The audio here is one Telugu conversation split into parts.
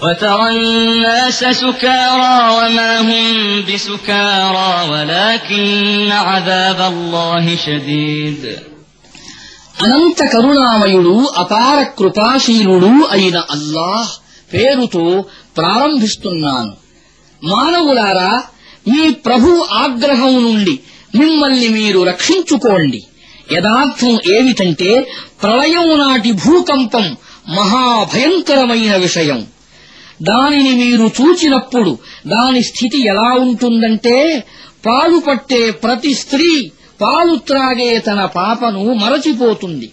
وترى الناس سكارى وما هم بسكارى ولكن عذاب الله شديد అనంత కరుణామయుడు అపార కృపాశీలుడు అయిన అల్లాహ్ పేరుతో ప్రారంభిస్తున్నాను మానవులారా మీ ప్రభు ఆగ్రహం నుండి మిమ్మల్ని మీరు రక్షించుకోండి యథార్థం ఏమిటంటే ప్రళయం నాటి భూకంపం మహాభయంకరమైన విషయం దానిని మీరు చూచినప్పుడు దాని స్థితి ఎలా ఉంటుందంటే పాలు పట్టే ప్రతి స్త్రీ పాలు త్రాగే తన పాపను మరచిపోతుంది.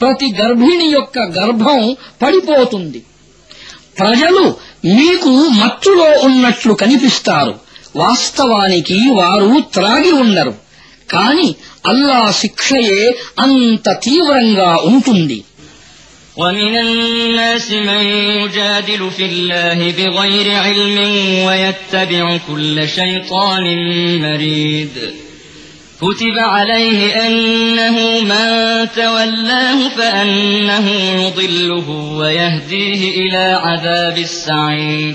ప్రతి గర్భిణి యొక్క గర్భం పడిపోతుంది. ప్రజలు మీకు మత్తులో ఉన్నట్లు కనిపిస్తారు. వాస్తవానికి వారు త్రాగి ఉండరు. కాని అల్లా శిక్షయే అంత తీవ్రంగా ఉంటుంది. ومن الناس من يجادل في الله بغير علم ويتبع كل شيطان مريد. كتب عليه أنه من تولاه فأنه يضله ويهديه إلى عذاب السعير.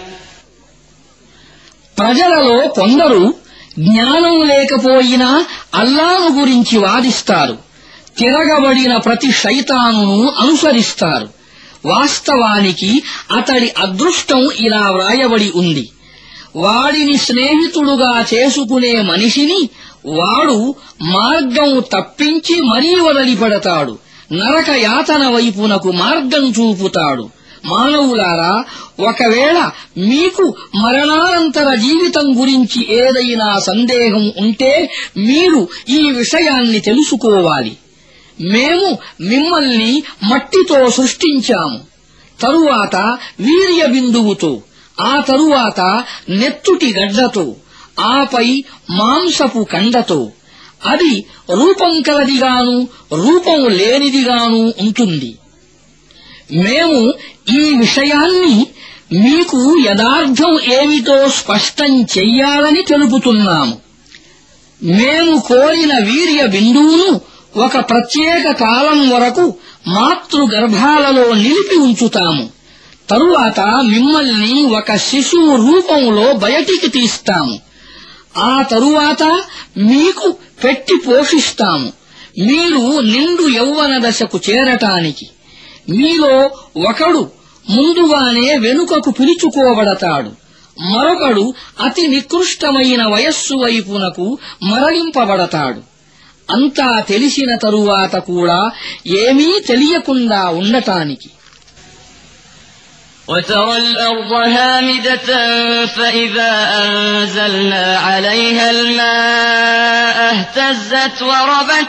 ప్రజలలో కొందరు జ్ఞానం లేకపోయినా అల్లాను గురించి వాదిస్తారు. తిరగబడిన ప్రతి శైతానును అనుసరిస్తారు. వాస్తవానికి అతడి అదృష్టం ఇలా వ్రాయబడి ఉంది. వాడిని స్నేహితుడుగా చేసుకునే మనిషిని వాడు మార్గం తప్పించి మరీ వదిలిపెడతాడు. నరక యాతన వైపునకు మార్గం చూపుతాడు. మానవులారా ఒకవేళ మీకు మరణానంతర జీవితం గురించి ఏదైనా సందేహం ఉంటే మీరు ఈ విషయాన్ని తెలుసుకోవాలి. మేము మిమ్మల్ని మట్టితో సృష్టించాము. తరువాత వీర్య బిందువుతో ఆ తరువాత నెత్తుటి గడ్డతో ఆపై మాంసపు కండతో. అది రూపం కలదిగాను రూపం లేనిదిగాను ఉంటుంది. మేము ఈ విషయాన్ని మీకు యథార్థం ఏమిటో స్పష్టం చెయ్యాలని తెలుపుతున్నాము. మేము కోరిన వీర్య బిందువును ఒక ప్రత్యేక కాలం వరకు మాతృగర్భాలలో నిలిపి ఉంచుతాము. తరువాత మిమ్మల్ని ఒక శిశువు రూపంలో బయటికి తీస్తాము. ఆ తరువాత మీకు పెట్టి పోషిస్తాము. మీరు నిండు యౌవన దశకు చేరటానికి. మీలో ఒకడు ముందుగానే వెనుకకు పిలుచుకోబడతాడు మరొకడు అతి నికృష్టమైన వయస్సు వైపునకు మరలింపబడతాడు అంతా తెలిసిన తరువాత కూడా ఏమీ తెలియకుండా ఉండటానికి وترى الأرض هامدة فإذا أنزلنا عليها الماء اهتزت وربت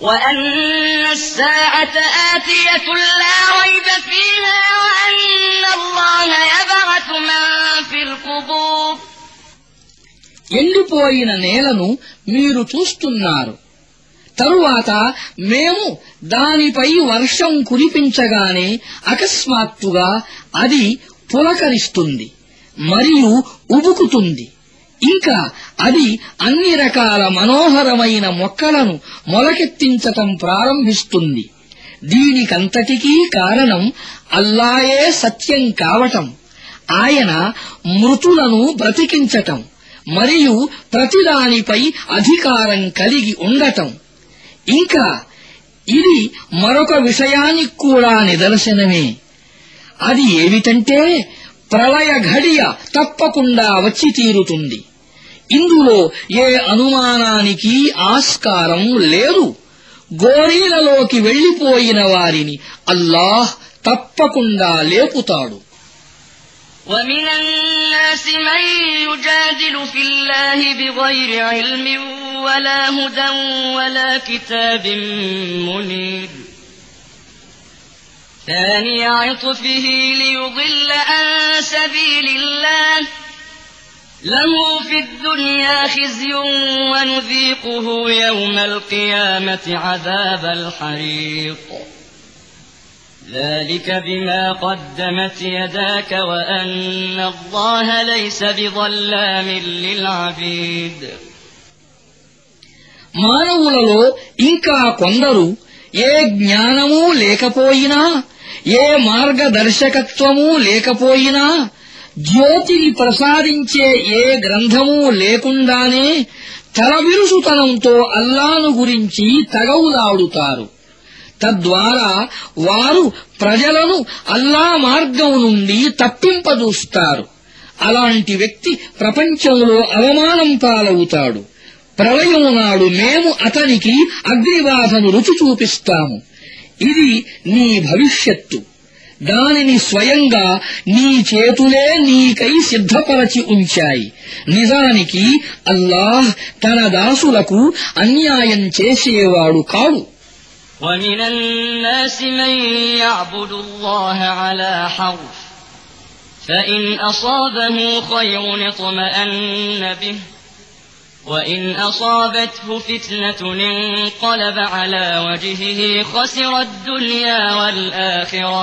وأن الساعة آتية لا ريب فيها وأن الله يبعث من في القبور ఎండిపోయిన నేలను మీరు చూస్తున్నారు తరువాత మేము దానిపై వర్షం కురిపించగానే అకస్మాత్తుగా అది పులకరిస్తుంది మరియు ఉబుకుతుంది ఇంకా అది అన్ని రకాల మనోహరమైన మొక్కలను మొలకెత్తించటం ప్రారంభిస్తుంది. దీనికంతటికీ కారణం అల్లాయే సత్యం కావటం. ఆయన మృతులను బ్రతికించటం మరియు ప్రతిదానిపై అధికారం కలిగి ఉండటం. ఇంకా ఇది మరొక విషయానికి కూడా నిదర్శనమే. అది ఏమిటంటే ప్రళయ ఘడియ తప్పకుండా వచ్చి తీరుతుంది. ఇందులో ఏ అనుమానానికి ఆస్కారం లేదు గోరీలలోకి వెళ్లిపోయిన వారిని అల్లాహ్ తప్పకుండా లేపుతాడు ومن الناس من يجادل في الله بغير علم ولا هدى ولا كتاب منير ثاني عطفه ليضل عن سبيل الله له في الدنيا خزي ونذيقه يوم القيامة عذاب الحريق ذلك بما قدمت يداك وأن الله ليس بظلام للعبيد మానవులలో ఇంకా కొందరు ఏ జ్ఞానమూ లేకపోయినా ఏ మార్గదర్శకత్వమూ లేకపోయినా జ్యోతిని ప్రసాదించే ఏ గ్రంథమూ లేకుండానే తలవిరుసుతనంతో అల్లాను గురించి తగవులాడుతారు. తద్వారా వారు ప్రజలను అల్లా మార్గం నుండి తప్పింపదూస్తారు అలాంటి వ్యక్తి ప్రపంచంలో అవమానం పాలవుతాడు. ప్రళయం నాడు మేము అతనికి అగ్నిబాధను రుచి చూపిస్తాము. ఇది నీ భవిష్యత్తు. దానిని స్వయంగా నీ చేతులే నీకై సిద్ధపరచి ఉంచాయి నిజానికి అల్లాహ్ తన దాసులకు అన్యాయం చేసేవాడు కాడు ومن الناس من يعبد الله على حرف فإن أصابه خير اطمأن به وإن أصابته فتنة انقلب على وجهه خسر الدنيا والآخرة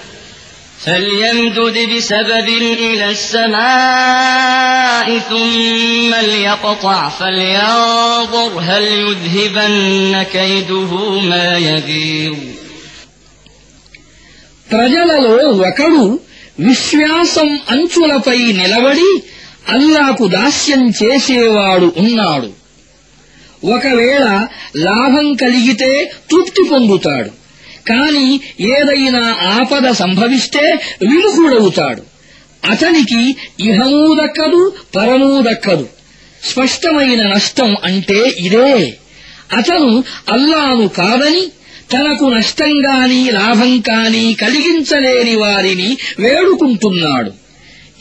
فليمدد بسبب إلى السماء ثم ليقطع فلينظر هل يذهبن كيده ما يغيظ ప్రజలలో ఒకడు విశ్వాసం అంచులపై నిలబడి అల్లాకు దాస్యం చేసేవాడు ఉన్నాడు ఒకవేళ లాభం కలిగితే తృప్తి పొందుతాడు కాని ఏదైనా ఆపద సంభవిస్తే విముఖుడవుతాడు. అతనికి ఇహమూ దక్కదు పరమూ దక్కదు స్పష్టమైన నష్టం అంటే ఇదే. అతను అల్లాను కాదని తనకు నష్టం గాని లాభం కాని కలిగించలేని వారిని వేడుకుంటున్నాడు.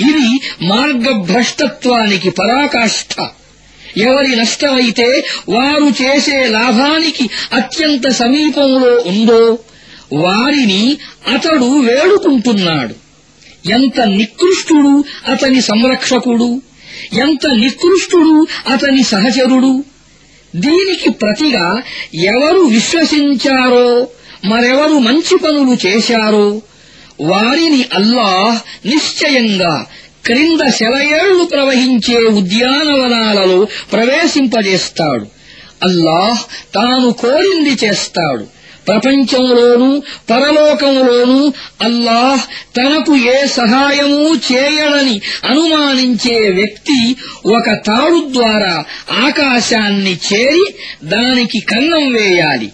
ఇది మార్గభ్రష్టత్వానికి పరాకాష్ఠ ఎవరి నష్టమైతే వారు చేసే లాభానికి అత్యంత సమీపంలో ఉందో వారిని అతడు వేడుకుంటున్నాడు. ఎంత నికృష్టుడు అతని సంరక్షకుడు ఎంత నికృష్టుడు అతని సహచరుడు. దీనికి ప్రతిగా ఎవరు విశ్వసించారో మరెవరు మంచి పనులు చేశారో వారిని అల్లాహ్ నిశ్చయంగా క్రింద సెలయేళ్ళు ప్రవహించే ఉద్యానవనాలలో ప్రవేశింపజేస్తాడు. అల్లాహ్ తాను కోరింది చేస్తాడు. ప్రపంచంలోనూ పరలోకంలోనూ అల్లాహ్ తనకు ఏ సహాయమూ చేయడని అనుమానించే వ్యక్తి ఒక తాడు ద్వారా ఆకాశాన్ని చేరి దానికి కన్నం వేయాలి.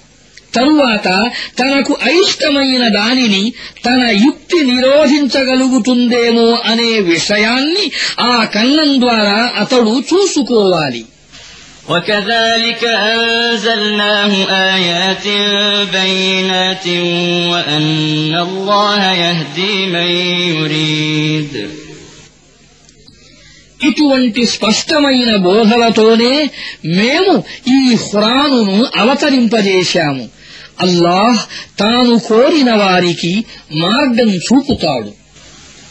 తరువాత తనకు అయిష్టమైన దానిని తన యుక్తి నిరోధించగలుగుతుందేమో అనే విషయాన్ని ఆ కన్నం ద్వారా అతడు చూసుకోవాలి. وكذلك أنزلناه آيات بينات وأن الله يهدي من يريد ఇటువంటి స్పష్టమైన బోధలతోనే మేము ఈ ఖురానును అవతరింపజేశాము అల్లాహ్ తాను కోరిన వారికి మార్గం చూపుతాడు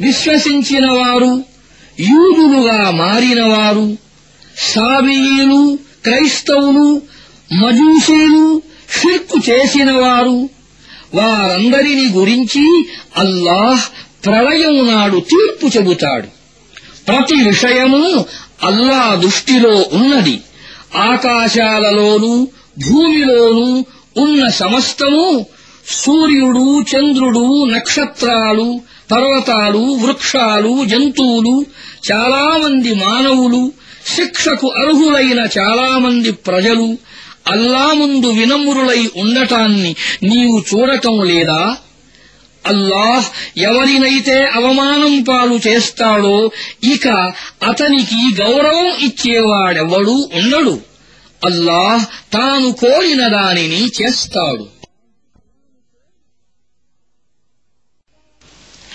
విశ్వసించిన వారు యూదులుగా మారినవారు సాబీయులు క్రైస్తవులు మజూసీలు షిర్కు చేసినవారు వారందరిని గురించి అల్లాహ్ ప్రళయం నాడు తీర్పు చెబుతాడు. ప్రతి విషయము అల్లా దృష్టిలో ఉన్నది. ఆకాశాలలోనూ భూమిలోనూ ఉన్న సమస్తము సూర్యుడు చంద్రుడు నక్షత్రాలు పర్వతాలు వృక్షాలు జంతువులు చాలామంది మానవులు శిక్షకు అర్హులైన చాలామంది ప్రజలు అల్లా ముందు వినమ్రులై ఉండటాన్ని నీవు చూడటం లేదా? అల్లాహ్ ఎవరినైతే అవమానం పాలు చేస్తాడో ఇక అతనికి గౌరవం ఇచ్చేవాడెవడూ ఉండడు. అల్లాహ్ తాను కోరిన దానిని చేస్తాడు.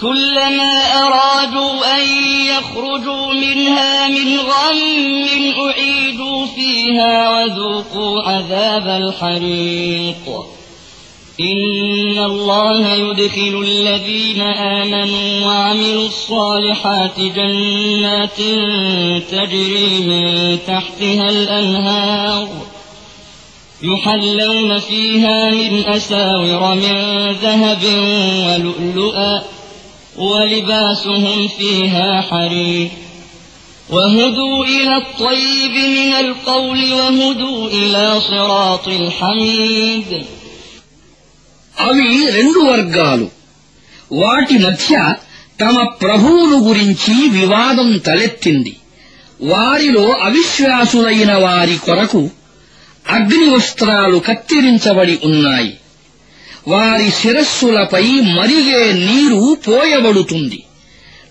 كلما أرادوا أن يخرجوا منها من غم أعيدوا فيها وذوقوا عذاب الحريق. إن الله يدخل الذين آمنوا وعملوا الصالحات جنات تجري من تحتها الأنهار يحلون فيها من أساور من ذهب ولؤلؤا ولباسهم فيها حرير وهدوا إلى الطيب من القول وهدوا إلى صراط الحميد అవి రెండు వర్గాలు వాటి మధ్య తమ ప్రభువును గురించి వివాదం తలెత్తింది వారిలో అవిశ్వాసులైన వారి కొరకు అగ్ని వస్త్రాలు కత్తిరించబడి ఉన్నాయి వారి శిరస్సులపై మరిగే నీరు పోయబడుతుంది.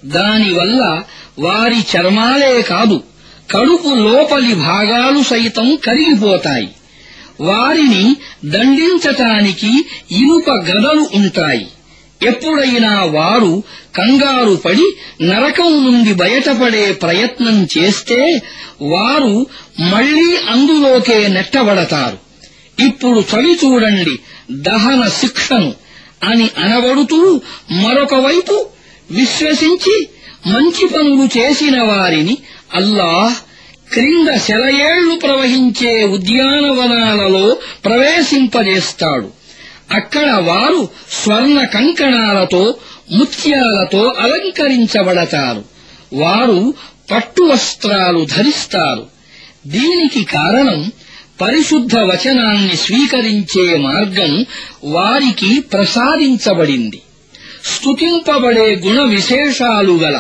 దానివల్ల వారి చర్మాలే కాదు కడుపు లోపలి భాగాలు సైతం కరిగిపోతాయి. వారిని దండించటానికి ఇనుప గదలు ఉంటాయి. ఎప్పుడైనా వారు కంగారు పడి నరకం నుండి బయటపడే ప్రయత్నం చేస్తే వారు మళ్ళీ అందులోకే నెట్టబడతారు. ఇప్పుడు చవి చూడండి దహన శిక్షను అని అనబడుతూ మరొక వైపు విశ్వసించి మంచి పనులు చేసిన వారిని అల్లాహ్ క్రింద సెలయేళ్ళు ప్రవహించే ఉద్యానవనాలలో ప్రవేశింపజేస్తాడు. అక్కడ వారు స్వర్ణ కంకణాలతో ముత్యాలతో అలంకరించబడతారు. వారు పట్టు వస్త్రాలు ధరిస్తారు. దీనికి కారణం పరిశుద్ధ వచనాన్ని స్వీకరించే మార్గం వారికి ప్రసాదించబడింది స్తుతింపబడే గుణ విశేషాలు గల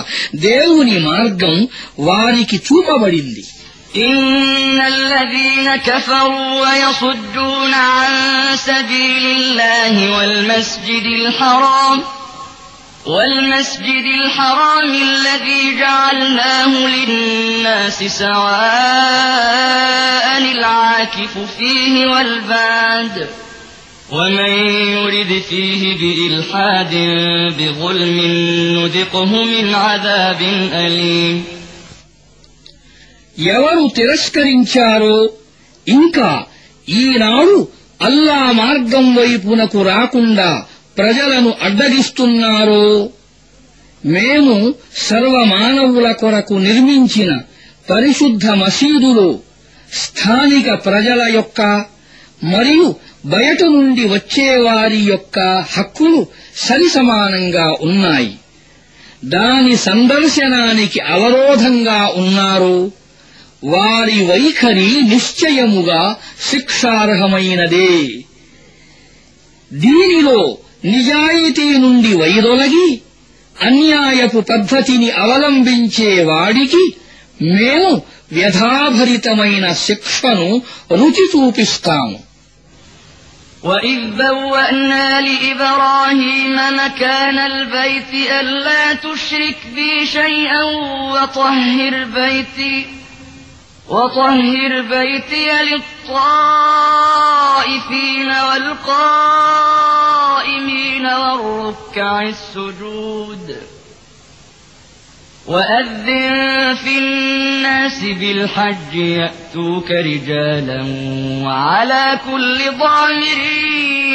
దేవుని మార్గం వారికి చూపబడింది إن الذين كفروا ويصدون عن سبيل الله والمسجد الحرام والمسجد الحرام الذي جعلناه للناس سواء العاكف فيه والباد ومن يرد فيه بإلحاد بظلم نذقه من عذاب أليم ఎవరు తిరస్కరించారో ఇంకా ఈనాడు అల్లా మార్గం వైపునకు రాకుండా ప్రజలను అడ్డగిస్తున్నారో. మేము సర్వమానవుల కొరకు నిర్మించిన పరిశుద్ధ మసీదులో స్థానిక ప్రజల యొక్క మరియు బయట నుండి వచ్చేవారి యొక్క హక్కులు సరిసమానంగా ఉన్నాయి. దాని సందర్శనానికి అవరోధంగా ఉన్నారు. వారి వైఖరి నిశ్చయముగా శిక్షార్హమైనదే. దీనిలో నిజాయితీ నుండి వైదొలగి అన్యాయపు పద్ధతిని అవలంబించే వాడికి మేము వ్యధాభరితమైన శిక్షను రుచి చూపిస్తాము وإذ بوأنا لإبراهيم مكان البيت ألا تشرك بي شيئا وطهر بيتي وطهر بيتي للطائفين والقائمين والركع السجود. وأذن في الناس بالحج يأتوك رجالا وعلى كل ضامر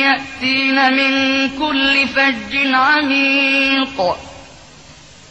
يأتين من كل فج عميق.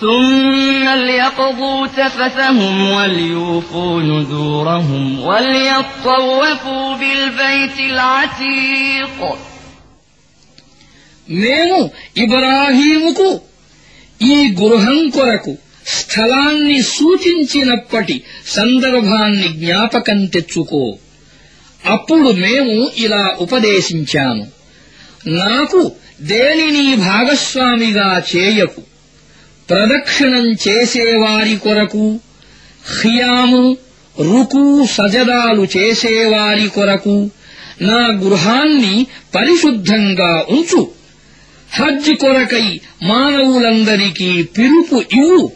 ثم ليقضوا تفثهم وليوفوا نذورهم وليطوفوا بالبيت العتيق మేము ఇబ్రాహీముకు ఈ గృహం కొరకు స్థలాన్ని సూచించినప్పటి సందర్భాన్ని జ్ఞాపకం తెచ్చుకో అప్పుడు మేము ఇలా ఉపదేశించాము నాకు దేనిని భాగస్వామిగా చేయకు ప్రదక్షిణం చేసేవారి కొరకు ఖియాము రుకు సజదాలు చేసేవారి కొరకు నా గృహాన్ని పరిశుద్ధంగా ఉంచు. హజ్ కొరకై మానవులందరికీ పిలుపు ఇవ్వు.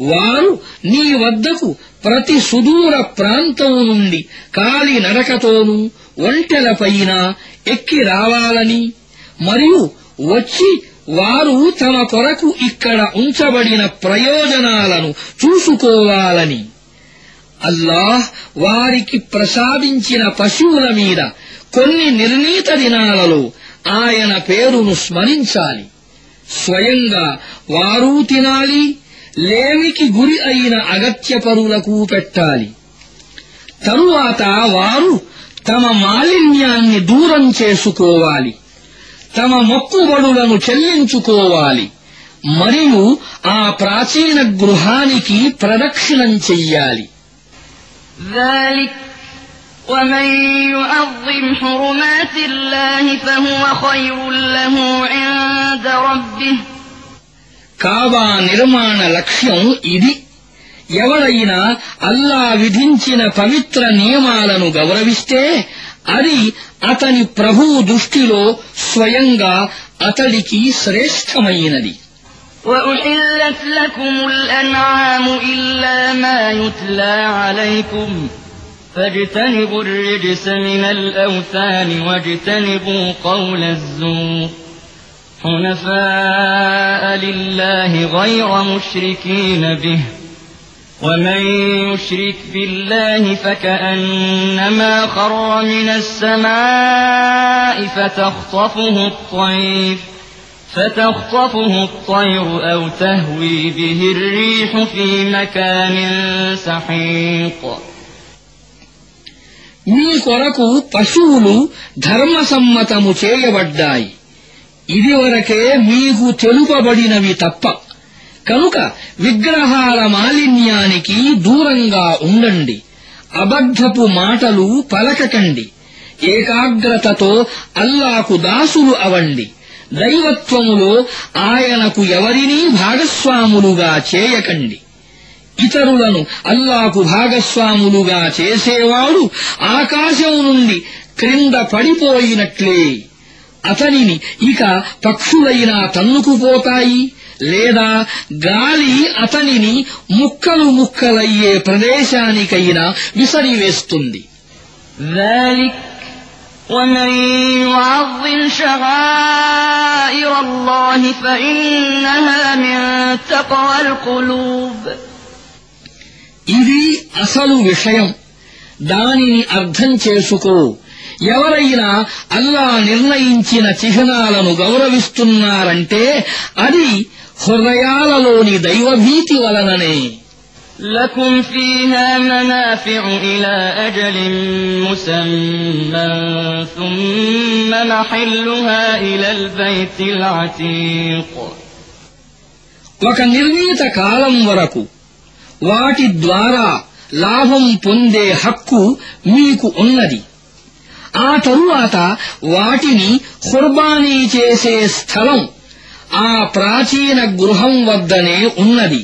వారు నీ వద్దకు ప్రతి సుదూర ప్రాంతం నుండి కాలి నడకతోనూ ఒంటెలపైన ఎక్కి రావాలని మరియు వచ్చి వారు తమ కొరకు ఇక్కడ ఉంచబడిన ప్రయోజనాలను చూసుకోవాలని. అల్లాహ్ వారికి ప్రసాదించిన పశువుల మీద కొన్ని నిర్ణీత దినాలలో ఆయన పేరును స్మరించాలి. స్వయంగా వారూ తినాలి లేమికి గురి అయిన అగత్య పరులకు పెట్టాలి. తరువాత వారు తమ మాలిన్యాన్ని దూరం చేసుకోవాలి. తమ మొక్కుబడులను చెల్లించుకోవాలి మరియు ఆ ప్రాచీన గృహానికి ప్రదక్షిణం చెయ్యాలి ذلك ومن يعظم حرمات الله فهو خير له عند ربه కాబా నిర్మాణ లక్ష్యం ఇది ఎవరైనా అల్లా విధించిన పవిత్ర నియమాలను గౌరవిస్తే అది అతని ప్రభువు దృష్టిలో స్వయంగా అతడికి శ్రేష్టమైనది وأحلت لكم الأنعام إلا ما يتلى عليكم فاجتنبوا الرجس من الأوثان واجتنبوا قول الزور حنفاء لله غير مشركين به ومن يشرك بالله فكأنما خر من السماء فتخطفه الطير فتخطفه الطير أو تهوي به الريح في مكان سحيق మీ కొరకు పశువులు ధర్మసమ్మతము చేయబడ్డాయి ఇదివరకే మీకు తెలుపబడినవి తప్ప కనుక విగ్రహాల మాలిన్యానికి దూరంగా ఉండండి. అబద్ధపు మాటలు పలకకండి. ఏకాగ్రతతో అల్లాకు దాసులు అవండి. దైవత్వములో ఆయనకు ఎవరినీ భాగస్వాములుగా చేయకండి. ఇతరులను అల్లాకు భాగస్వాములుగా చేసేవాడు ఆకాశం నుండి క్రింద పడిపోయినట్లే. అతనిని ఇక పక్షులైనా తన్నుకుపోతాయి. లేదా గాలి అతనిని ముక్కలు ముక్కలయ్యే ప్రదేశానికైనా విసరివేస్తుంది ذلك ومن يعظم شعائر الله فإنها من تقوى القلوب ఇది అసలు విషయం దానిని అర్థం చేసుకో ఎవరైనా అల్లా నిర్ణయించిన చిహ్నాలను గౌరవిస్తున్నారంటే అది హృదయాలలోని దైవభీతి వలననే لكم فيها منافع إلى أجل مسمى ثم محلها إلى البيت العتيق ఒక నిర్ణీత కాలం వరకు వాటి ద్వారా లాభం పొందే హక్కు మీకు ఉన్నది ఆ తరువాత వాటిని ఖుర్బానీ చేసే స్థలం ఆ ప్రాచీన గృహం వద్దనే ఉన్నది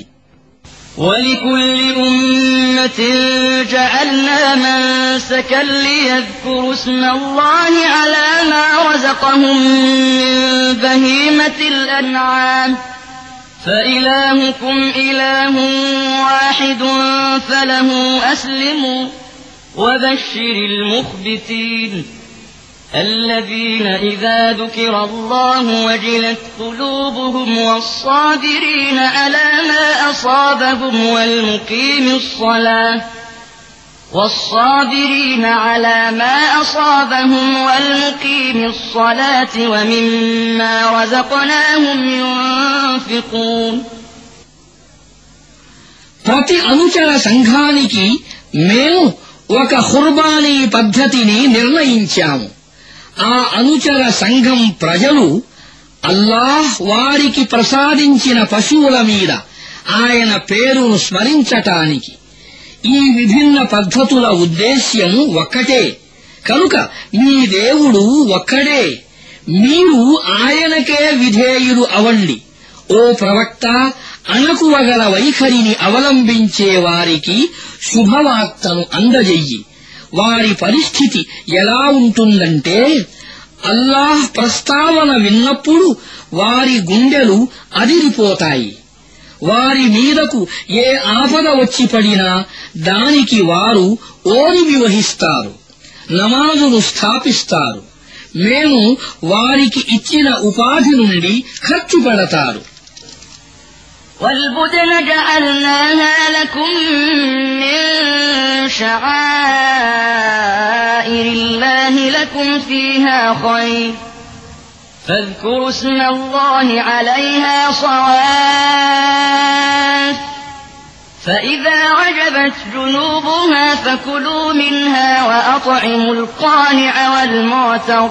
ولكل أمة جعلنا منسكا ليذكروا اسم الله على ما رزقهم من بهيمة الأنعام فإلهكم إله واحد فله أسلموا وبشر المخبتين الذين إذا ذكر الله وجلت قلوبهم والصابرين على ما أصابهم والمقيم الصلاة والصابرين على ما أصابهم والمقيم الصلاة ومما رزقناهم ينفقون ప్రతి అనుచర సంఘానికి మేము ఒక ఖుర్బానీ పద్ధతిని నిర్ణయించాము ఆ అనుచర సంఘం ప్రజలు అల్లాహ్ వారికి ప్రసాదించిన పశువుల మీద ఆయన పేరును స్మరించటానికి ఈ విభిన్న పద్ధతుల ఉద్దేశ్యం ఒక్కటే. కనుక మీ దేవుడు ఒక్కడే. మీరు ఆయనకే విధేయులు అవండి. ఓ ప్రవక్త అణకువగల వైఖరిని అవలంబించే వారికి శుభవార్తను అందజెయ్యి. వారి పరిస్థితి ఎలా ఉంటుందంటే అల్లాహ్ ప్రస్తావన విన్నప్పుడు వారి గుండెలు అదిరిపోతాయి. వారి మీదకు ఏ ఆపద వచ్చి పడినా దానికి వారు ఓరిమి వహిస్తారు నమాజును స్థాపిస్తారు. మేము వారికి ఇచ్చిన ఉపాధి నుండి ఖర్చు పెడతారు. والبدن جعلناها لكم من شعائر الله لكم فيها خير. فاذكروا اسم الله عليها صواف. فإذا وجبت جنوبها فكلوا منها وأطعموا القانع والمعتر.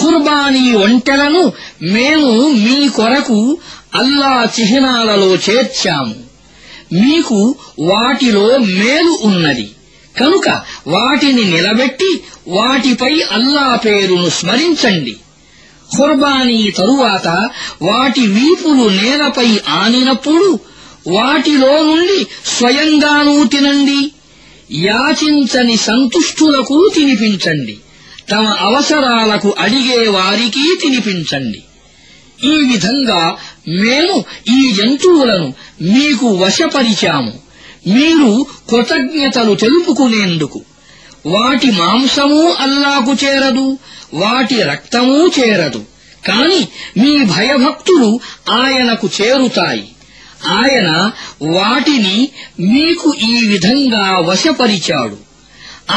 ఖుర్బానీ ఒంటెలను మేము మీ కొరకు అల్లా చిహ్నాలలో చేర్చాము. మీకు వాటిలో మేలు ఉన్నది. కనుక వాటిని నిలబెట్టి వాటిపై అల్లా పేరును స్మరించండి. ఖుర్బానీ తరువాత వాటి వీపులు నేలపై ఆనినప్పుడు వాటిలో నుండి స్వయంగానూ తినండి. యాచించని సంతుష్టులకు తినిపించండి. తమ అవసరాలకు అడిగే వారికి తినిపించండి. ఈ విధంగా మేము ఈ జంతువులను మీకు వశపరిచాము. మీరు కృతజ్ఞతలు తెలుపుకునేందుకు. వాటి మాంసము అల్లాకు చేరదు వాటి రక్తమూ చేరదు. కాని మీ భయభక్తులు ఆయనకు చేరుతాయి. ఆయన వాటిని మీకు ఈ విధంగా వశపరిచాడు.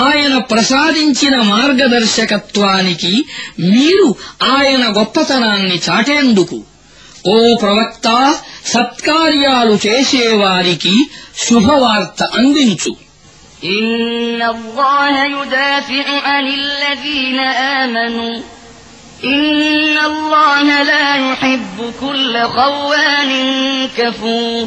ఆయన ప్రసాదించిన మార్గదర్శకత్వానికి మీరు ఆయన గొప్పతనాన్ని చాటేందుకు ఓ ప్రవక్త సత్కార్యాలు చేసేవారికి శుభవార్త అందించు إن الله يدافع عن الذين آمنوا إن الله لا يحب كل خوان كفور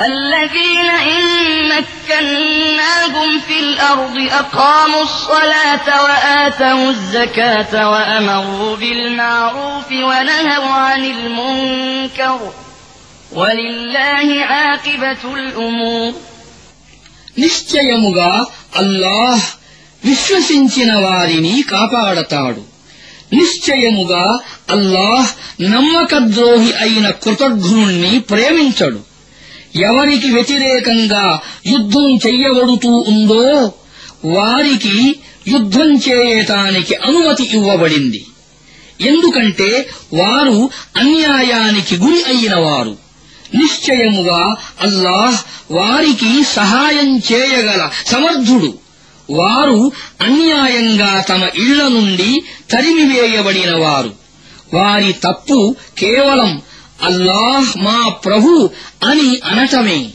الذين إن مكناهم في الأرض أقاموا الصلاة وآتوا الزكاة وأمروا بالمعروف ونهوا عن المنكر ولله عاقبة الأمور నిశ్చయముగా అల్లాహ్ విశ్వసించిన వారిని కాపాడతాడు నిశ్చయముగా అల్లాహ్ నమ్మకద్రోహి అయిన కృతజ్ఞుణ్ణి ప్రేమించడు ఎవరికి వ్యతిరేకంగా యుద్ధం చెయ్యబడుతూ ఉందో వారికి యుద్ధం చేయటానికి అనుమతి ఇవ్వబడింది. ఎందుకంటే వారు అన్యాయానికి గురి అయినవారు. నిశ్చయముగా అల్లాహ్ వారికి సహాయం చేయగల సమర్థుడు. వారు అన్యాయంగా తమ ఇళ్ళ నుండి తరిమివేయబడినవారు వారి తప్పు కేవలం అల్లాహ్ మా ప్రభు అని అనటమే.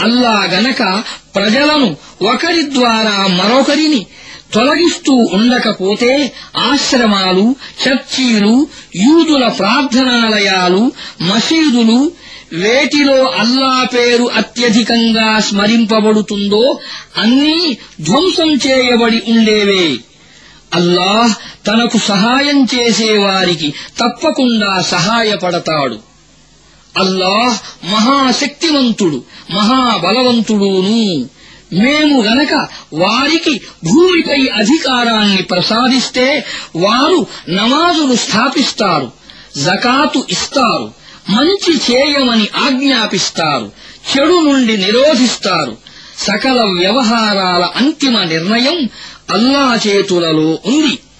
అల్లా గనక ప్రజలను ఒకరి ద్వారా మరొకరిని తొలగిస్తూ ఉండకపోతే ఆశ్రమాలు చర్చీలు యూదుల ప్రార్థనాలయాలు మసీదులు వేటిలో అల్లా పేరు అత్యధికంగా స్మరింపబడుతుందో అన్నీ ధ్వంసం చేయబడి ఉండేవే. అల్లాహ్ తనకు సహాయం చేసేవారికి తప్పకుండా సహాయపడతాడు. అల్లాహ్ మహాశక్తివంతుడు మహాబలవంతుడును. మేము గనక వారికి భూమిపై అధికారాన్ని ప్రసాదిస్తే వారు నమాజులు స్థాపిస్తారు జకాతు ఇస్తారు మంచి చేయమని ఆజ్ఞాపిస్తారు చెడు నుండి నిరోధిస్తారు. సకల వ్యవహారాల అంతిమ నిర్ణయం అల్లా చేతులలో ఉంది.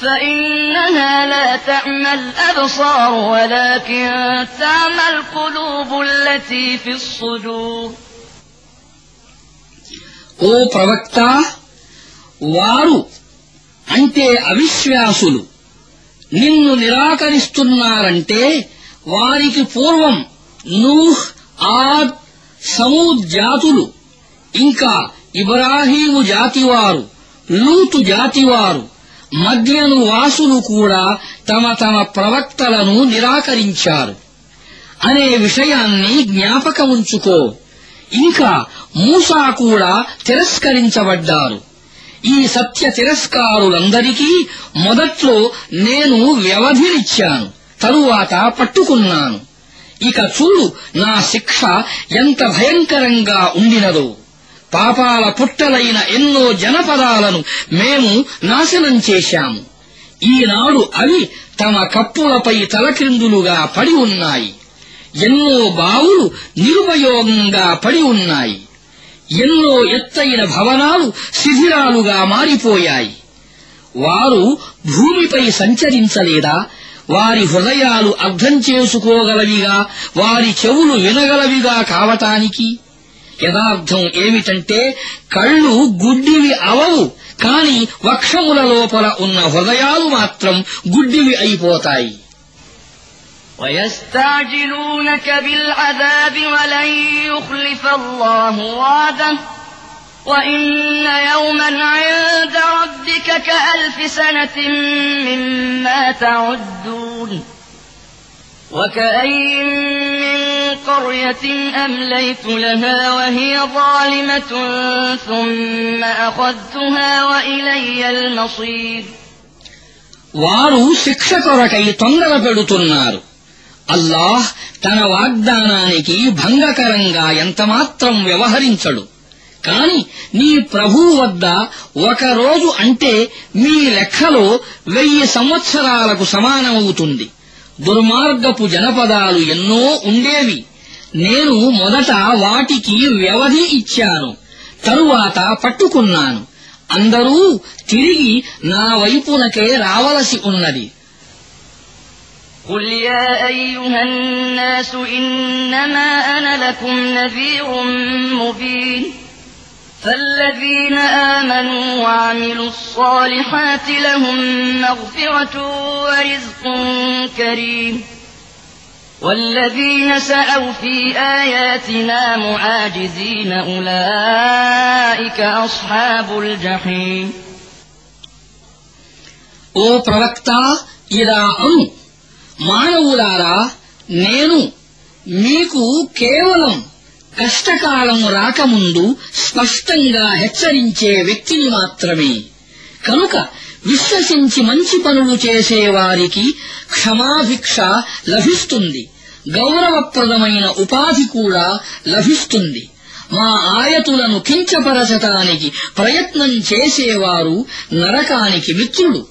فإنها لا تعمى الأبصار ولكن تعمى القلوب التي في الصدور ఓ ప్రవక్త వారు అంటే అవిశ్వాసులు నిన్ను నిరాకరిస్తున్నారంటే వారికి పూర్వం నూహ్ ఆద్ సమూద్ జాతులు ఇంకా ఇబ్రాహీము జాతివారు లూతు జాతివారు మద్యను వాసులు కూడా తమ తమ ప్రవక్తలను నిరాకరించారు. అనే విషయాన్ని జ్ఞాపకముంచుకో ఇంకా మూసా కూడా తిరస్కరించబడ్డారు. ఈ సత్య తిరస్కారులందరికీ మొదట్లో నేను వ్యవధినిచ్చాను తరువాత పట్టుకున్నాను. ఇక చూడు నా శిక్ష ఎంత భయంకరంగా ఉండినదో. పాపాల పుట్టలైన ఎన్నో జనపదాలను మేము నాశనం చేశాము. ఈనాడు అవి తమ కప్పులపై తలక్రిందులుగా పడి ఉన్నాయి. ఎన్నో బావులు నిరుపయోగంగా పడి ఉన్నాయి. ఎన్నో ఎత్తైన భవనాలు శిథిరాలుగా మారిపోయాయి. వారు భూమిపై సంచరించలేదా? వారి హృదయాలు అర్థం చేసుకోగలవిగా? వారి చెవులు వినగలవిగా కావటానికి? యథార్థం ఏమిటంటే కళ్ళు గుడ్డివి అవవు కాని వక్షముల లోపల ఉన్న హృదయాలు మాత్రం గుడ్డివి అయిపోతాయి ويستعجلونك بالعذاب ولن يخلف الله وعده وإن يوما عند ربك كألف سنة مما تعدون وكأي من قرية أمليت لها وهي ظالمة ثم أخذتها وإلي المصير వారు శిక్ష కొరకై తొందర పెడుతున్నారు అల్లాహ్ తన వాగ్దానానికి భంగకరంగా ఎంతమాత్రం వ్యవహరించడు కాని నీ ప్రభువు వద్ద ఒక రోజు అంటే మీ లెక్కలో వెయ్యి సంవత్సరాలకు సమానమవుతుంది దుర్మార్గపు జనపదాలు ఎన్నో ఉండేవి నేను మొదట వాటికి వ్యవధి ఇచ్చాను తరువాత పట్టుకున్నాను అందరూ తిరిగి నా వైపునకే రావలసి ఉన్నది قل يا أيها الناس إنما أنا لكم نذير مبين فالذين آمنوا وعملوا الصالحات لهم مغفرة ورزق كريم والذين سأوا في آياتنا معاجزين أولئك أصحاب الجحيم ఓ ప్రవక్త ఇలా అను మానవులారా నేను మీకు కేవలం కష్టకాలం రాకముందు స్పష్టంగా హెచ్చరించే వ్యక్తిని మాత్రమే. కనుక విశ్వసించి మంచి పనులు చేసేవారికి క్షమాభిక్ష లభిస్తుంది. గౌరవప్రదమైన ఉపాధి కూడా లభిస్తుంది. మా ఆయతులను కించపరచటానికి ప్రయత్నం చేసేవారు నరకానికి మిత్రుడు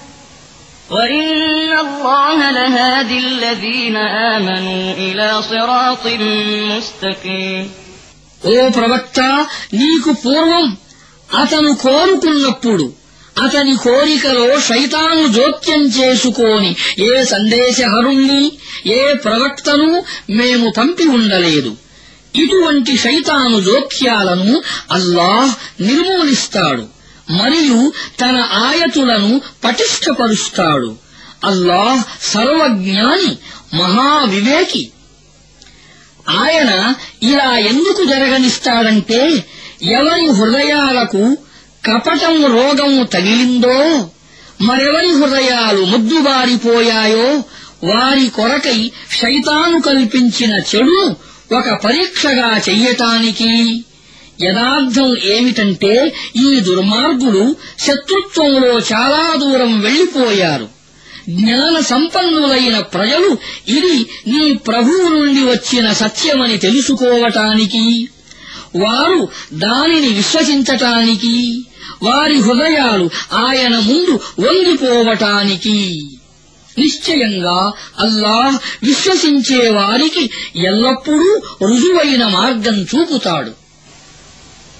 وإن الله لهادي الذين آمنوا إلى صراط مستقيم ఓ ప్రవక్త నీకు పూర్వం అతను కోరుకున్నప్పుడు అతని కోరికలో శైతాను జోక్యం చేసుకోని ఏ సందేశహరుణ్ణి ఏ ప్రవక్తను మేము పంపి ఉండలేదు ఇటువంటి శైతాను జోక్యాలను అల్లాహ్ నిర్మూలిస్తాడు మరియు తన ఆయతులను పటిష్టపరుస్తాడు. అల్లాహ్ సర్వజ్ఞాని మహావివేకి. ఆయన ఇలా ఎందుకు జరగనిస్తాడంటే ఎవరి హృదయాలకు కపటం రోగం తగిలిందో మరెవరి హృదయాలు ముద్దుబారిపోయాయో వారి కొరకై శైతాను కల్పించిన చెడు ఒక పరీక్షగా చెయ్యటానికి యథార్థం ఏమిటంటే ఈ దుర్మార్గులు శత్రుత్వంలో చాలా దూరం వెళ్ళిపోయారు జ్ఞాన సంపన్నులైన ప్రజలు ఇది నీ ప్రభువు నుండి వచ్చిన సత్యమని తెలుసుకోవటానికి వారు దానిని విశ్వసించటానికి వారి హృదయాలు ఆయన ముందు వంగిపోవటానికి. నిశ్చయంగా అల్లాహ్ విశ్వసించే వారికి ఎల్లప్పుడూ రుజువైన మార్గం చూపుతాడు.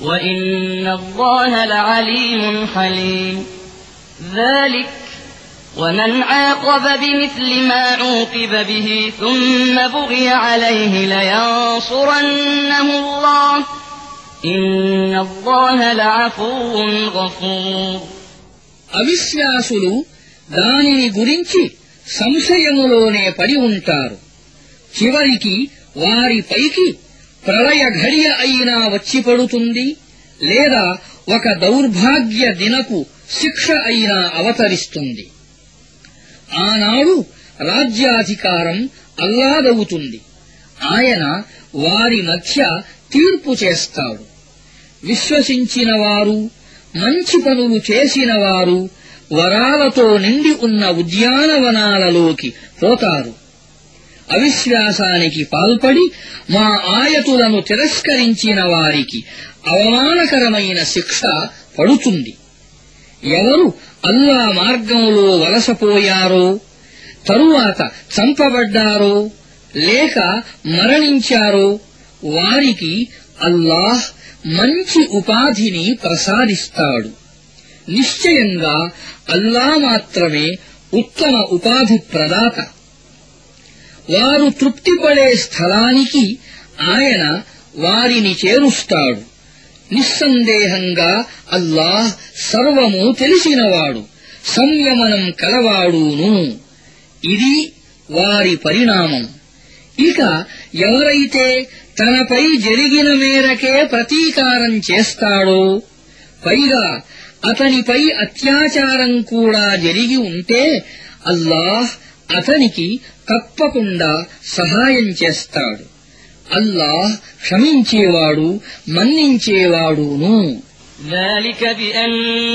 وإن الله لعليم حليم ذلك ومن عاقب بمثل ما عوقب به ثم بغي عليه لينصرنه الله إن الله لعفو غفور అవిశ్వాసులు దానిని గురించి సంశయములోనే పడి ఉంటారు చివరికి వారిపైకి ప్రళయ ఘడియ అయినా వచ్చి పడుతుంది లేదా ఒక దౌర్భాగ్య దినపు శిక్ష అయినా అవతరిస్తుంది. ఆనాడు రాజ్యాధికారం అల్లాదవుతుంది. ఆయన వారి మధ్య తీర్పు చేస్తాడు. విశ్వసించిన వారు మంచి పనులు చేసిన వారు వరాలతో నిండి ఉన్న ఉద్యానవనాలలోకి పోతారు. అవిశ్వాసానికి పాల్పడి మా ఆయతులను తిరస్కరించిన వారికి అవమానకరమైన శిక్ష పడుతుంది. ఎవరు అల్లా మార్గంలో వలసపోయారో తరువాత చంపబడ్డారో లేక మరణించారో వారికి అల్లాహ్ మంచి ఉపాధిని ప్రసాదిస్తాడు. నిశ్చయంగా అల్లా మాత్రమే ఉత్తమ ఉపాధి ప్రదాత. వారు తృప్తిపడే స్థలానికి ఆయన వారిని చేరుస్తాడు. నిస్సందేహంగా అల్లాహ్ సర్వము తెలిసినవాడు సంయమనం కలవాడును. ఇది వారి పరిణామం. ఇక ఎవరైతే తనపై జరిగిన మేరకే ప్రతీకారం చేస్తాడో పైగా అతనిపై అత్యాచారం కూడా జరిగి ఉంటే అల్లాహ్ అతనికి తప్పకుండా సహాయం చేస్తాడు అల్లాహ్ క్షమించేవాడు మన్నించేవాడును ذلك بأن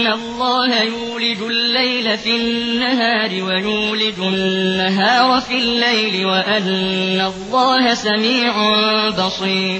الله يولج الليل في النهار ويولج النهار في الليل وأن الله سميع بصير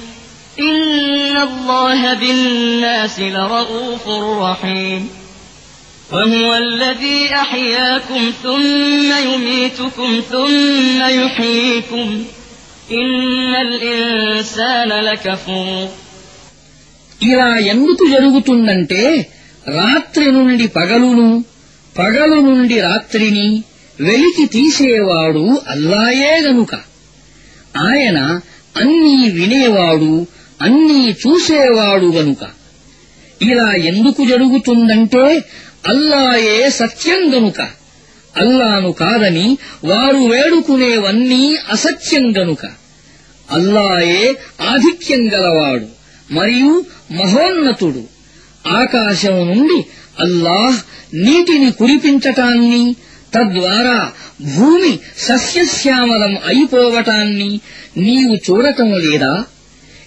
إن الله بالناس لرؤوف رحيم وهو الذي أحياكم ثم يميتكم ثم يحييكم إن الإنسان لكفور ఇలా ఎందుకు జరుగుతుందంటే రాత్రి నుండి పగలును పగలు నుండి రాత్రిని వెలికి తీసేవాడు అల్లాయే గనుక ఆయన అన్నీ వినేవాడు అన్నీ చూసేవాడు గనుక. ఇలా ఎందుకు జరుగుతుందంటే అల్లాయే సత్యం గనుక. అల్లాను కాదని వారు వేడుకునేవన్నీ అసత్యం గనుక. అల్లాయే ఆధిక్యం గలవాడు మరియు మహోన్నతుడు. ఆకాశం నుండి అల్లాహ్ నీటిని కురిపించటాన్ని తద్వారా భూమి సస్యశ్యామలం అయిపోవటాన్ని నీవు చూడటం లేదా?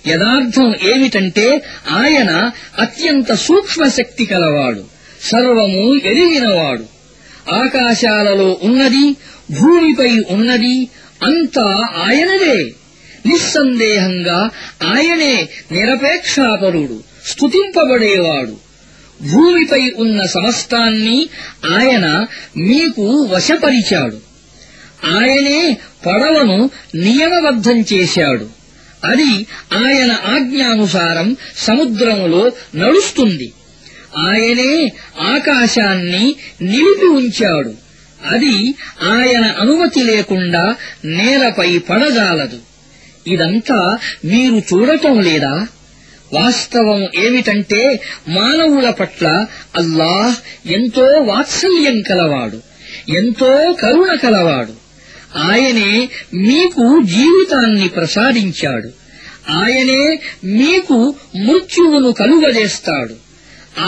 యదార్థం ఏమిటంటే ఆయన అత్యంత సూక్ష్మశక్తి కలవాడు సర్వము ఎరిగినవాడు ఆకాశాలలో ఉన్నది భూమిపై ఉన్నది అంతా ఆయనదే. నిస్సందేహంగా ఆయనే నిరపేక్షాపరుడు స్తుతింపబడేవాడు. భూమిపై ఉన్న సమస్తాన్ని ఆయన మీకు వశపరిచాడు. ఆయనే పడవను నియమబద్ధం చేశాడు. అది ఆయన ఆజ్ఞానుసారం సముద్రములో నడుస్తుంది. ఆయనే ఆకాశాన్ని నిలిపి ఉంచాడు. అది ఆయన అనుమతి లేకుండా నేలపై పడజాలదు. ఇదంతా మీరు చూడటం లేదా? వాస్తవం ఏమిటంటే మానవుల పట్ల అల్లాహ్ ఎంతో వాత్సల్యం కలవాడు ఎంతో కరుణ కలవాడు. ఆయనే మీకు జీవితాన్ని ప్రసాదించాడు ఆయనే మీకు మృత్యువును కలుగజేస్తాడు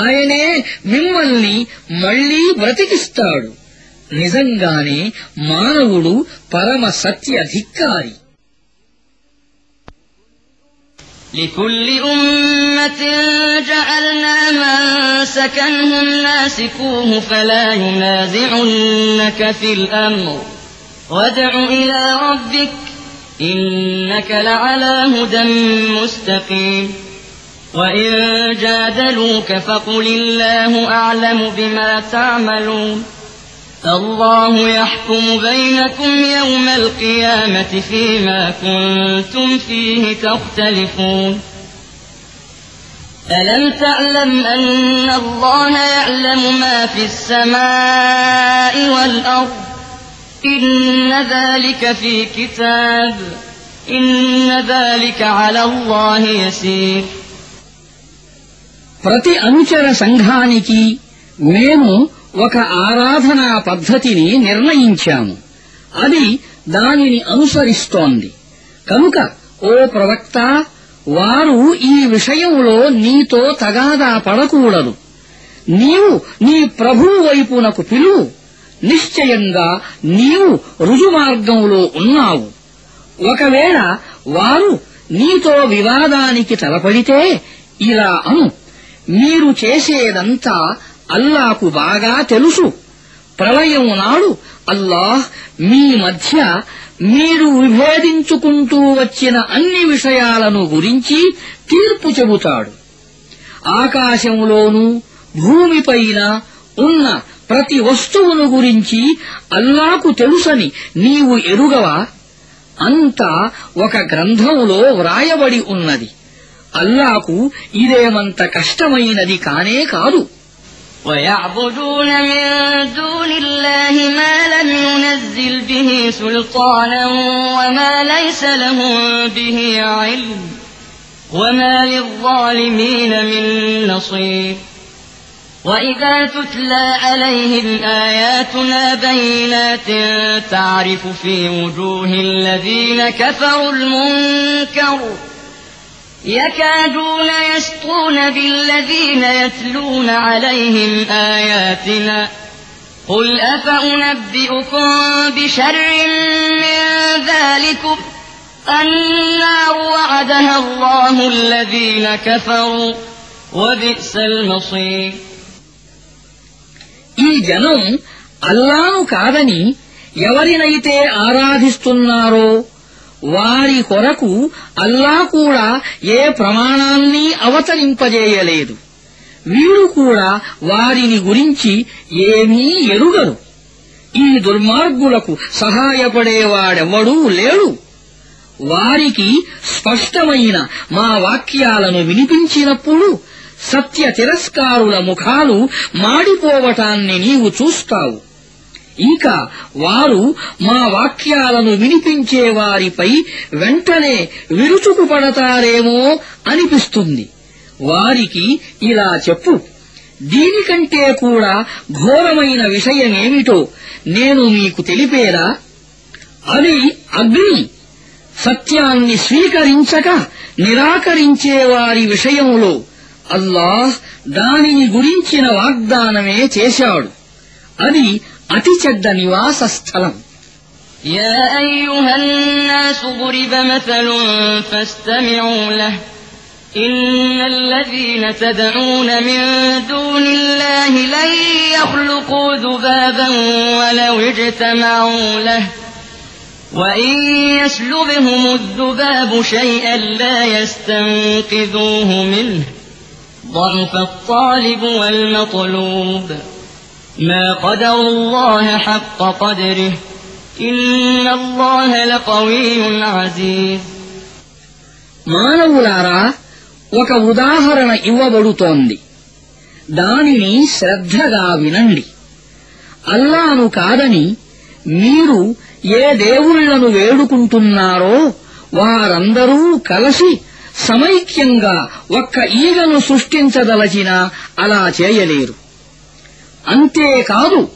ఆయనే మిమ్మల్ని మళ్లీ బ్రతికిస్తాడు నిజంగానే మానవుడు పరమ సత్యధిక్కారి لكل أمة جعلنا منسكنهم ناسكوه فلا ينازعنك في الأمر وادع إلى ربك إنك لعلى هدى مستقيم. وإن جادلوك فقل الله أعلم بما تعملون. الله يحكم بينكم يوم القيامة فيما كنتم فيه تختلفون. ألم تعلم أن الله يعلم ما في السماء والأرض؟ إن ذلك في كتاب إن ذلك على الله يسير ప్రతి అనుచర సంఘానికి మేము ఒక ఆరాధనా పద్ధతిని నిర్ణయించాము అది దానిని అనుసరిస్తోంది కనుక ఓ ప్రవక్త వారు ఈ విషయంలో నీతో తగాదా పడకూడదు నీవు నీ ప్రభువు వైపునకు పిలువు నిశ్చయంగా నీవు రుజుమార్గంలో ఉన్నావు. ఒకవేళ వారు నీతో వివాదానికి తలపడితే ఇలా అను. మీరు చేసేదంతా అల్లాకు బాగా తెలుసు. ప్రళయం నాడు అల్లాహ్ మీ మధ్య మీరు విభేదించుకుంటూ వచ్చిన అన్ని విషయాలను గురించి తీర్పు చెబుతాడు. ఆకాశంలోనూ భూమిపైన ఉన్న ప్రతి వస్తువును గురించి అల్లాకు తెలుసని నీవు ఎరుగవా అంతా ఒక గ్రంథములో వ్రాయబడి ఉన్నది అల్లాకు ఇదేమంత కష్టమైనది కానే కాదు ويعبدون من دون الله ما لم ينزل به سلطانا وما ليس لهم به علم وما للظالمين من نصير وإذا تتلى عليهم آياتنا بينات تعرف في وجوه الذين كفروا المنكر يكادون يسطون بالذين يتلون عليهم آياتنا قل أفأنبئكم بشر من ذلكم النار وعدها الله الذين كفروا وبئس المصير ఈ జనం అల్లాను కాదని ఎవరినైతే ఆరాధిస్తున్నారో వారి కొరకు అల్లా కూడా ఏ ప్రమాణాన్ని అవతరింపజేయలేదు. వీరు కూడా వారిని గురించి ఏమీ ఎరుగరు. ఈ దుర్మార్గులకు సహాయపడేవాడెవ్వడూ లేడు. వారికి స్పష్టమైన మా వాక్యాలను వినిపించినప్పుడు సత్య తిరస్కారుల ముఖాలు మాడిపోవటాన్ని నీవు చూస్తావు. ఇంకా వారు మా వాక్యాలను వినిపించే వారిపై వెంటనే విరుచుకుపడతారేమో అనిపిస్తుంది. వారికి ఇలా చెప్పు. దీనికంటే కూడా ఘోరమైన విషయమేమిటో నేను మీకు తెలిపేరా అది అగ్ని. సత్యాన్ని స్వీకరించక నిరాకరించే వారి విషయంలో అల్లాహ్ దానిని గురించిన వాగ్దానమే చేశాడు అది అతి చెడ్డ నివాస స్థలం يا أيها الناس ضرب مثل فاستمعوا له إن الذين تدعون من دون الله لن يخلقوا ذبابا ولو اجتمعوا له وإن يسلبهم الذباب شيئا لا يستنقذوه منه ضعف الطالب والمطلوب ما قدر الله حق قدره إن الله لقوي عزيز మానవులారా ఒక ఉదాహరణ ఇవ్వబడుతోంది దానిని శ్రద్ధగా వినండి అల్లాను కాదని మీరు ఏ దేవుళ్లను వేడుకుంటున్నారో వారందరూ కలిసి సమైక్యంగా ఒక్క ఈగను సృష్టించదలచినా అలా చేయలేరు. అంతేకాదు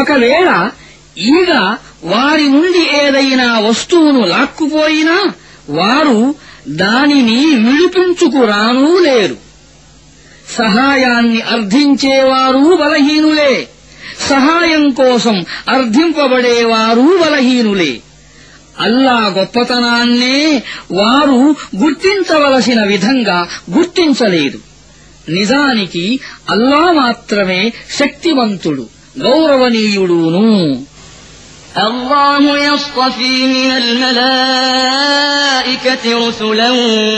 ఒకవేళ ఈగ వారి నుండి ఏదైనా వస్తువును లాక్కుపోయినా వారు దానిని విడిపించుకురానూ లేరు. సహాయాన్ని అర్థించేవారు బలహీనులే. సహాయం కోసం అర్థింపబడేవారు బలహీనులే. అల్లా గొప్పతనాన్నే వారు గుర్తించవలసిన విధంగా గుర్తించలేదు నిజానికి అల్లా మాత్రమే శక్తివంతుడు గౌరవనీయుడును الله يصطفي من الملائكة رسلا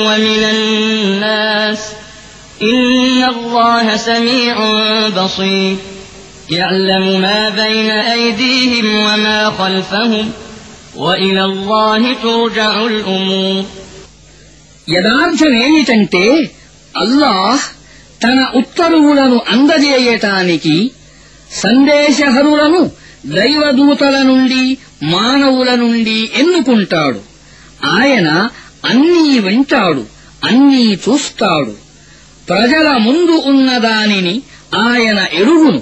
ومن الناس إن الله سميع بصير يعلم ما بين أيديهم وما خلفهم وإلى الله ترجع الأمور యథార్థమేమిటంటే అల్లాహ్ తన ఉత్తర్వులను అందజేయటానికి సందేశహరులను దైవదూతల నుండి మానవుల నుండి ఎన్నుకుంటాడు ఆయన అన్నీ వింటాడు అన్నీ చూస్తాడు ప్రజల ముందు ఉన్నదానిని ఆయన ఎరుగును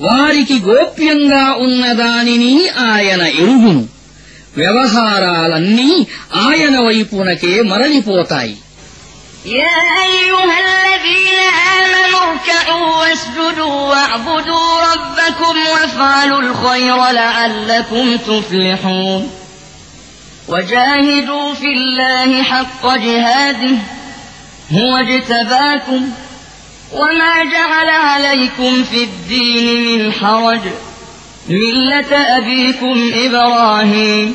వారికి గోప్యంగా ఉన్నదానిని ఆయన ఎరుగును వ్యవహారాలన్నీ ఆయన వైపునకే మరలిపోతాయి يا أيها الذين آمنوا اركعوا واسجدوا واعبدوا ربكم وافعلوا الخير لعلكم تفلحون وجاهدوا في الله حق جهاده هو اجتباكم وما جعل عليكم في الدين من حرج ملة أبيكم إبراهيم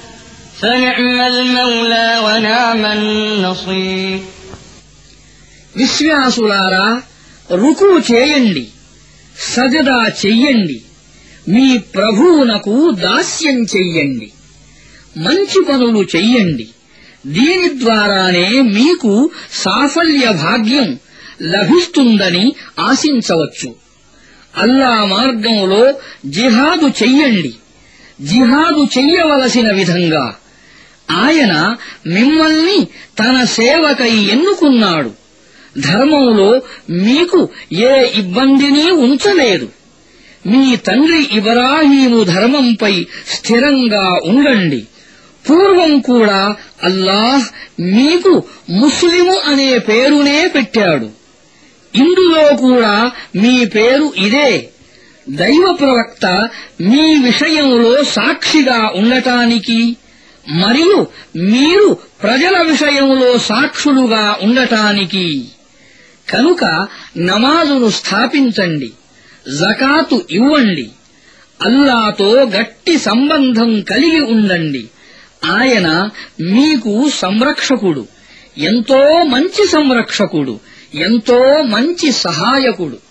విశ్వాసులారా రుకు చేయండి సజదా చెయ్యండి మీ ప్రభువునకు దాస్యం చెయ్యండి మంచి పనులు చెయ్యండి దీని ద్వారానే మీకు సాఫల్య భాగ్యం లభిస్తుందని ఆశించవచ్చు అల్లా మార్గంలో జిహాదు చెయ్యండి జిహాదు చెయ్యవలసిన విధంగా ఆయన మిమ్మల్ని తన సేవకై ఎన్నుకున్నాడు. ధర్మంలో మీకు ఏ ఇబ్బందిని ఉంచలేదు. మీ తండ్రి ఇబ్రాహీము ధర్మంపై స్థిరంగా ఉండండి. పూర్వం కూడా అల్లాహ్ మీకు ముస్లిము అనే పేరునే పెట్టాడు. ఇందులో కూడా మీ పేరు ఇదే. దైవ ప్రవక్త మీ విషయంలో సాక్షిగా ఉండటానికి మరియు మీరు ప్రజల విషయంలో సాక్షులుగా ఉండటానికి. కనుక నమాజును స్థాపించండి జకాతు ఇవ్వండి అల్లాతో గట్టి సంబంధం కలిగి ఉండండి. ఆయన మీకు సంరక్షకుడు ఎంతో మంచి సంరక్షకుడు ఎంతో మంచి సహాయకుడు.